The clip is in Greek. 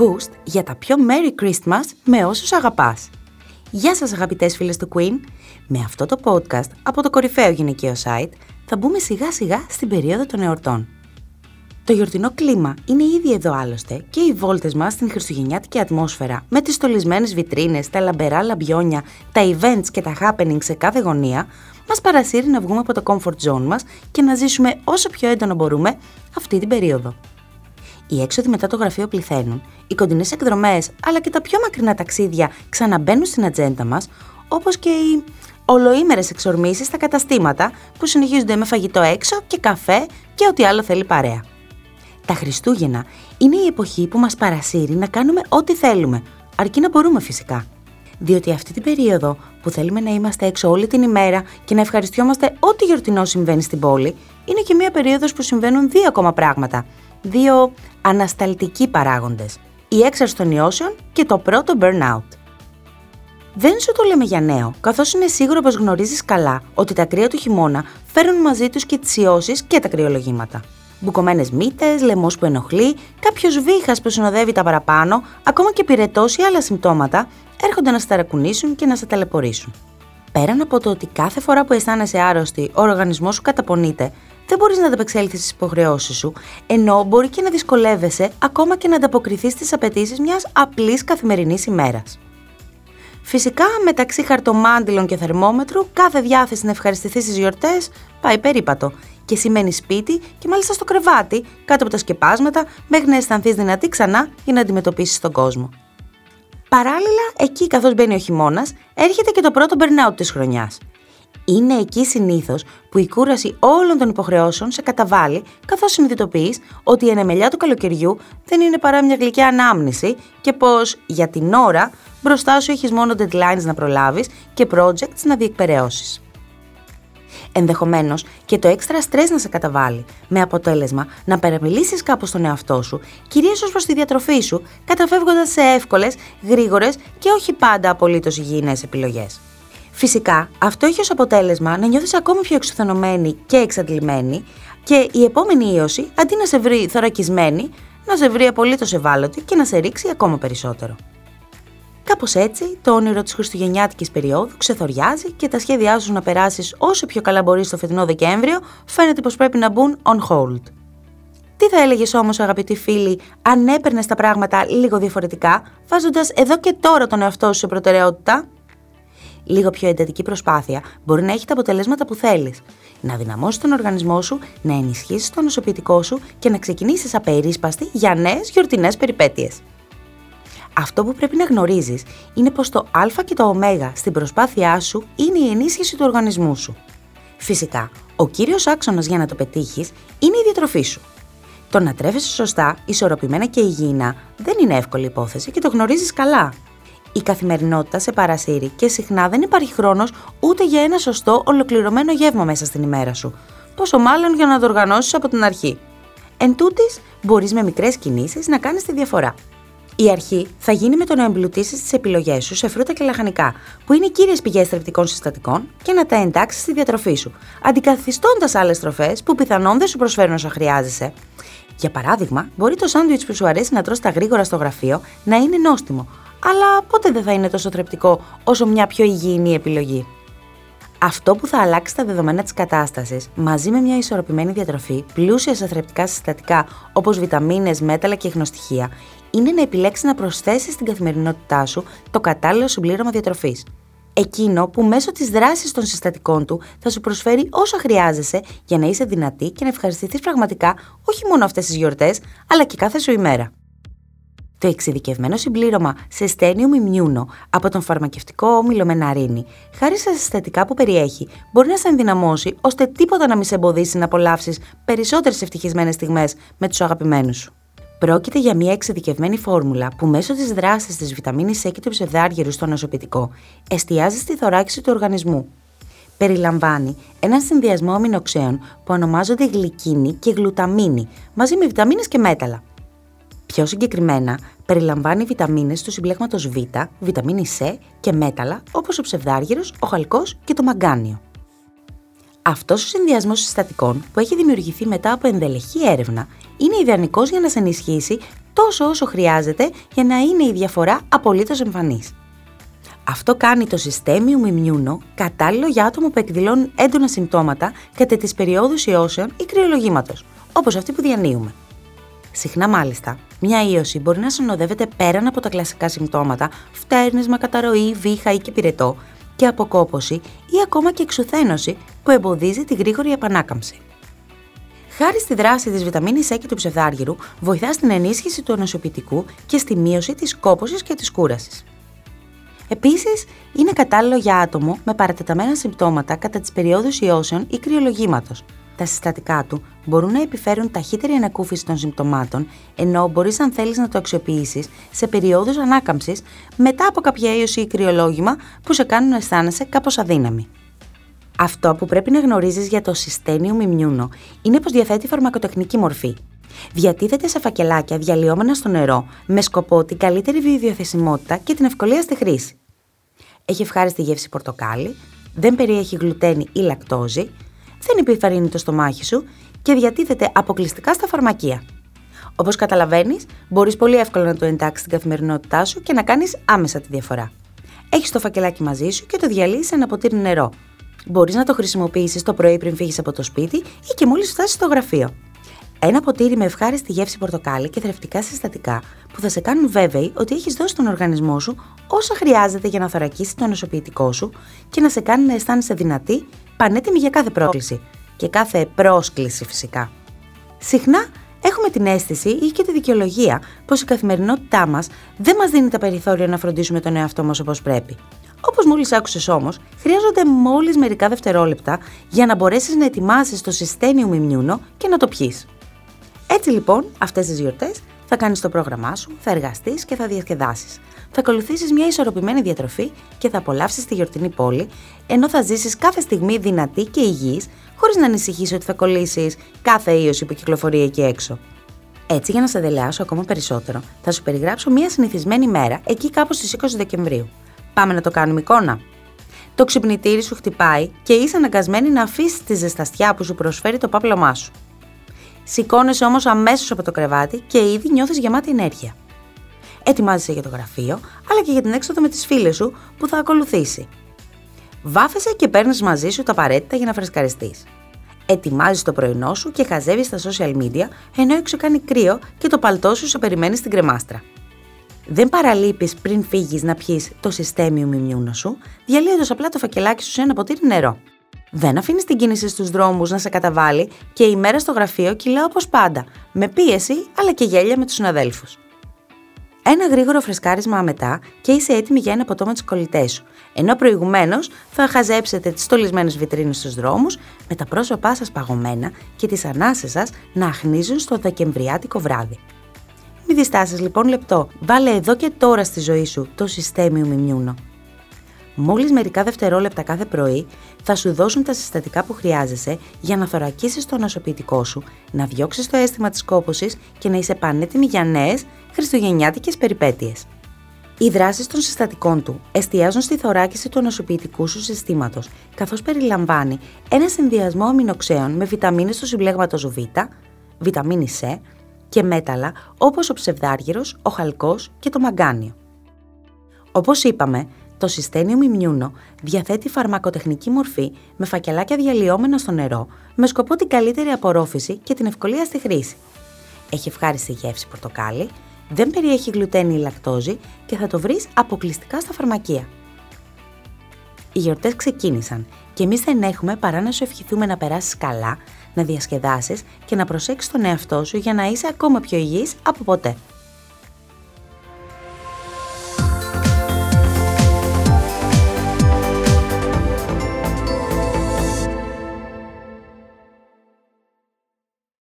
Boost για τα πιο Merry Christmas με όσους αγαπάς. Γεια σας αγαπητές φίλες του Queen. Με αυτό το podcast από το κορυφαίο γυναικείο site θα μπούμε σιγά σιγά στην περίοδο των εορτών. Το γιορτινό κλίμα είναι ήδη εδώ άλλωστε και οι βόλτες μας στην χριστουγεννιάτικη ατμόσφαιρα με τις στολισμένες βιτρίνες, τα λαμπερά λαμπιόνια, τα events και τα happening σε κάθε γωνία μας παρασύρει να βγούμε από το comfort zone μας και να ζήσουμε όσο πιο έντονο μπορούμε αυτή την περίοδο. Οι έξοδοι μετά το γραφείο πληθαίνουν, οι κοντινές εκδρομές αλλά και τα πιο μακρινά ταξίδια ξαναμπαίνουν στην ατζέντα μας, όπως και οι ολοήμερες εξορμήσεις στα καταστήματα που συνεχίζονται με φαγητό έξω και καφέ και ό,τι άλλο θέλει παρέα. Τα Χριστούγεννα είναι η εποχή που μας παρασύρει να κάνουμε ό,τι θέλουμε, αρκεί να μπορούμε φυσικά. Διότι αυτή την περίοδο που θέλουμε να είμαστε έξω όλη την ημέρα και να ευχαριστιόμαστε ό,τι γιορτινό συμβαίνει στην πόλη, είναι και μια περίοδος που συμβαίνουν δύο ακόμα πράγματα. Δύο ανασταλτικοί παράγοντες. Η έξαρση των ιώσεων και το πρώτο burnout. Δεν σου το λέμε για νέο, καθώς είναι σίγουρο πως γνωρίζεις καλά ότι τα κρύα του χειμώνα φέρουν μαζί τους και τις ιώσεις και τα κρυολογήματα μπουκωμένες μύτες, λαιμό που ενοχλεί, κάποιος βήχας που συνοδεύει τα παραπάνω, ακόμα και πυρετός ή άλλα συμπτώματα, έρχονται να σε ταρακουνήσουν και να σε ταλαιπωρήσουν. Πέραν από το ότι κάθε φορά που αισθάνεσαι άρρωστη, ο οργανισμός σου καταπονείται, δεν μπορείς να ανταπεξέλθεις στις υποχρεώσεις σου, ενώ μπορεί και να δυσκολεύεσαι ακόμα και να ανταποκριθείς στις απαιτήσεις μιας απλής καθημερινής ημέρας. Φυσικά, μεταξύ χαρτομάντιλων και θερμόμετρου, κάθε διάθεση να ευχαριστηθεί στις γιορτές πάει περίπατο και σημαίνει σπίτι και μάλιστα στο κρεβάτι, κάτω από τα σκεπάσματα, μέχρι να αισθανθείς δυνατή ξανά για να αντιμετωπίσεις τον κόσμο. Παράλληλα, εκεί καθώς μπαίνει ο χειμώνας, έρχεται και το πρώτο burnout της χρονιάς. Είναι εκεί συνήθως που η κούραση όλων των υποχρεώσεων σε καταβάλει, καθώς συνειδητοποιείς ότι η ενεμελιά του καλοκαιριού δεν είναι παρά μια γλυκιά ανάμνηση και πως για την ώρα μπροστά σου έχεις μόνο deadlines να προλάβεις και projects να διεκπαιρεώσεις ενδεχομένως και το έξτρα στρες να σε καταβάλει, με αποτέλεσμα να παραμιλήσεις κάπω τον εαυτό σου, κυρίως ως προς τη διατροφή σου, καταφεύγοντας σε εύκολες, γρήγορες και όχι πάντα απολύτως υγιεινές επιλογές. Φυσικά, αυτό έχει ως αποτέλεσμα να νιώθεις ακόμη πιο εξουθενωμένη και εξαντλημένη και η επόμενη ίωση, αντί να σε βρει θωρακισμένη, να σε βρει απολύτως ευάλωτη και να σε ρίξει ακόμα περισσότερο. Κάπως έτσι, το όνειρο της Χριστουγεννιάτικης περίοδου ξεθοριάζει και τα σχέδιά σου να περάσεις όσο πιο καλά μπορείς στο φετινό Δεκέμβριο φαίνεται πως πρέπει να μπουν on hold. Τι θα έλεγες όμως, αγαπητοί φίλοι, αν έπαιρνες τα πράγματα λίγο διαφορετικά, βάζοντας εδώ και τώρα τον εαυτό σου σε προτεραιότητα; Λίγο πιο εντατική προσπάθεια μπορεί να έχει τα αποτελέσματα που θέλεις. Να δυναμώσεις τον οργανισμό σου, να ενισχύσεις το νοσοποιητικό σου και να ξεκινήσεις απερίσπαστη για νέες γιορτινές περιπέτειες. Αυτό που πρέπει να γνωρίζεις είναι πως το Α και το Ω στην προσπάθειά σου είναι η ενίσχυση του οργανισμού σου. Φυσικά, ο κύριος άξονας για να το πετύχεις είναι η διατροφή σου. Το να τρέφεσαι σωστά, ισορροπημένα και υγιεινά δεν είναι εύκολη υπόθεση και το γνωρίζεις καλά. Η καθημερινότητα σε παρασύρει και συχνά δεν υπάρχει χρόνος ούτε για ένα σωστό ολοκληρωμένο γεύμα μέσα στην ημέρα σου. Πόσο μάλλον για να το οργανώσεις από την αρχή. Εν τούτης, μπορείς με μικρές κινήσεις να κάνεις τη διαφορά. Η αρχή θα γίνει με το να εμπλουτίσεις τις επιλογές σου σε φρούτα και λαχανικά, που είναι οι κύριες πηγές θρεπτικών συστατικών, και να τα εντάξεις στη διατροφή σου, αντικαθιστώντας άλλες τροφές που πιθανόν δεν σου προσφέρουν όσα χρειάζεσαι. Για παράδειγμα, μπορεί το σάντουιτς που σου αρέσει να τρως τα γρήγορα στο γραφείο να είναι νόστιμο, αλλά πότε δεν θα είναι τόσο θρεπτικό όσο μια πιο υγιεινή επιλογή; Αυτό που θα αλλάξει τα δεδομένα της κατάστασης, μαζί με μια ισορροπημένη διατροφή, πλούσια σε θρεπτικά συστατικά όπως βιταμίνες, μέταλλα και γνωστοιχεία, είναι να επιλέξεις να προσθέσεις στην καθημερινότητά σου το κατάλληλο συμπλήρωμα διατροφής. Εκείνο που μέσω της δράσης των συστατικών του θα σου προσφέρει όσα χρειάζεσαι για να είσαι δυνατή και να ευχαριστηθείς πραγματικά όχι μόνο αυτές τις γιορτές, αλλά και κάθε σου ημέρα. Το εξειδικευμένο συμπλήρωμα σε στένιουμ ημιούνο από τον φαρμακευτικό όμιλο Μεναρίνη, χάρη στα συστατικά που περιέχει, μπορεί να σε ενδυναμώσει ώστε τίποτα να μην σε εμποδίσει να απολαύσεις περισσότερες ευτυχισμένες στιγμές με τους αγαπημένους σου. Πρόκειται για μια εξειδικευμένη φόρμουλα που μέσω της δράσης της βιταμίνης C και του ψευδάργυρου στο νοσοποιητικό εστιάζει στη θωράκιση του οργανισμού. Περιλαμβάνει έναν συνδυασμό αμινοξέων που ονομάζονται γλυκίνη και γλουταμίνη, μαζί με βιταμίνες και μέταλλα. Πιο συγκεκριμένα, περιλαμβάνει βιταμίνες του συμπλέγματος Β, βιταμίνη C και μέταλλα όπως ο ψευδάργυρος, ο χαλκός και το μαγκάνιο. Αυτός ο συνδυασμός συστατικών που έχει δημιουργηθεί μετά από ενδελεχή έρευνα είναι ιδανικός για να σε ενισχύσει τόσο όσο χρειάζεται για να είναι η διαφορά απολύτως εμφανής. Αυτό κάνει το συστέμιο ημιούνο κατάλληλο για άτομα που εκδηλώνουν έντονα συμπτώματα κατά τις περιόδους ιώσεων ή κρυολογήματος, όπως αυτή που διανύουμε. Συχνά μάλιστα, μια ίωση μπορεί να συνοδεύεται πέραν από τα κλασικά συμπτώματα, φτέρνισμα, καταρροή, βήχα ή και πυρετό, και αποκόπωση ή ακόμα και εξουθένωση που εμποδίζει τη γρήγορη επανάκαμψη. Χάρη στη δράση της βιταμίνης E και του ψευδάργυρου, βοηθά στην ενίσχυση του ενωσιοποιητικού και στη μείωση της κόπωσης και της κούρασης. Επίσης, είναι κατάλληλο για άτομο με παρατεταμένα συμπτώματα κατά τις περιόδους ιώσεων ή κρυολογήματος. Τα συστατικά του μπορούν να επιφέρουν ταχύτερη ανακούφιση των συμπτωμάτων, ενώ μπορείς, αν θέλεις να το αξιοποιήσεις σε περιόδους ανάκαμψης μετά από κάποια ίωση ή κρυολόγημα που σε κάνουν να αισθάνεσαι κάπως αδύναμη. Αυτό που πρέπει να γνωρίζεις για το Systemium Immuno είναι πως διαθέτει φαρμακοτεχνική μορφή. Διατίθεται σε φακελάκια διαλυόμενα στο νερό με σκοπό την καλύτερη βιοδιαθεσιμότητα και την ευκολία στη χρήση. Έχει ευχάριστη γεύση πορτοκάλι, δεν περιέχει γλουτένη ή λακτόζη, δεν επιφαρύνει το στομάχι σου και διατίθεται αποκλειστικά στα φαρμακεία. Όπως καταλαβαίνεις, μπορείς πολύ εύκολα να το εντάξεις στην καθημερινότητά σου και να κάνεις άμεσα τη διαφορά. Έχεις το φακελάκι μαζί σου και το διαλύεις σε ένα ποτήρι νερό. Μπορείς να το χρησιμοποιήσεις το πρωί πριν φύγεις από το σπίτι ή και μόλις φτάσεις στο γραφείο. Ένα ποτήρι με ευχάριστη γεύση πορτοκάλι και θρεπτικά συστατικά που θα σε κάνουν βέβαιοι ότι έχεις δώσει στον οργανισμό σου όσα χρειάζεται για να θωρακίσεις το νοσοποιητικό σου και να σε κάνει να αισθάνεσαι δυνατή, πανέτοιμη για κάθε πρόκληση και κάθε πρόσκληση φυσικά. Συχνά έχουμε την αίσθηση ή και τη δικαιολογία πως η καθημερινότητά μας δεν μας δίνει τα περιθώρια να φροντίσουμε τον εαυτό μας όπως πρέπει. Όπως μόλις άκουσες όμως, χρειάζονται μόλις μερικά δευτερόλεπτα για να μπορέσεις να ετοιμάσεις το συστένιου ημιούνο και να το πιει. Έτσι λοιπόν, αυτές τις γιορτές θα κάνεις το πρόγραμμά σου, θα εργαστείς και θα διασκεδάσεις. Θα ακολουθήσεις μια ισορροπημένη διατροφή και θα απολαύσεις τη γιορτινή πόλη, ενώ θα ζήσεις κάθε στιγμή δυνατή και υγιής, χωρίς να ανησυχείς ότι θα κολλήσεις κάθε ίωση που κυκλοφορεί εκεί έξω. Έτσι, για να σε δελεάσω ακόμα περισσότερο, θα σου περιγράψω μια συνηθισμένη μέρα εκεί κάπου στις 20 Δεκεμβρίου. Πάμε να το κάνουμε εικόνα. Το ξυπνητήρι σου χτυπάει και είσαι αναγκασμένη να αφήσεις τη ζεσταστιά που σου προσφέρει το πάπλωμά σου. Σηκώνεσαι όμως αμέσως από το κρεβάτι και ήδη νιώθεις γεμάτη ενέργεια. Ετοιμάζεσαι για το γραφείο, αλλά και για την έξοδο με τις φίλες σου που θα ακολουθήσει. Βάφεσαι και παίρνεις μαζί σου τα απαραίτητα για να φρεσκαριστείς. Ετοιμάζεις το πρωινό σου και χαζεύεις στα social media ενώ έξω κάνει κρύο και το παλτό σου σε περιμένει στην κρεμάστρα. Δεν παραλείπεις πριν φύγεις να πιεις το συστέμιο μιμιούνο σου, διαλύοντας απλά το φακελάκι σου σε ένα ποτήρι νερό. Δεν αφήνεις την κίνηση στους δρόμους να σε καταβάλει και η μέρα στο γραφείο κυλά όπως πάντα, με πίεση αλλά και γέλια με τους συναδέλφους. Ένα γρήγορο φρεσκάρισμα μετά και είσαι έτοιμη για ένα ποτό με τις κολλητές σου, ενώ προηγουμένως θα χαζέψετε τις στολισμένες βιτρίνες στους δρόμους με τα πρόσωπά σας παγωμένα και τις ανάσες σας να αχνίζουν στο δεκεμβριάτικο βράδυ. Μην διστάσεις λοιπόν λεπτό, βάλε εδώ και τώρα στη ζωή σου το συστέμιο μιμιούνο. Μόλις μερικά δευτερόλεπτα κάθε πρωί θα σου δώσουν τα συστατικά που χρειάζεσαι για να θωρακίσεις το νοσοποιητικό σου, να διώξεις το αίσθημα της κόπωσης και να είσαι πανέτοιμη για νέες χριστουγεννιάτικες περιπέτειες. Οι δράσεις των συστατικών του εστιάζουν στη θωράκιση του νοσοποιητικού σου συστήματος, καθώς περιλαμβάνει ένα συνδυασμό αμινοξέων με βιταμίνες του συμπλέγματος Β, βιταμίνη C και μέταλλα όπως ο ψευδάργυρος, ο χαλκός και το μαγκάνιο. Όπως είπαμε, το Systenium Immuno διαθέτει φαρμακοτεχνική μορφή με φακελάκια διαλυόμενα στο νερό με σκοπό την καλύτερη απορρόφηση και την ευκολία στη χρήση. Έχει ευχάριστη γεύση πορτοκάλι, δεν περιέχει γλουτένη ή λακτόζη και θα το βρεις αποκλειστικά στα φαρμακεία. Οι γιορτές ξεκίνησαν και εμείς δεν έχουμε παρά να σου ευχηθούμε να περάσεις καλά, να διασκεδάσεις και να προσέξεις τον εαυτό σου για να είσαι ακόμα πιο υγιής από ποτέ.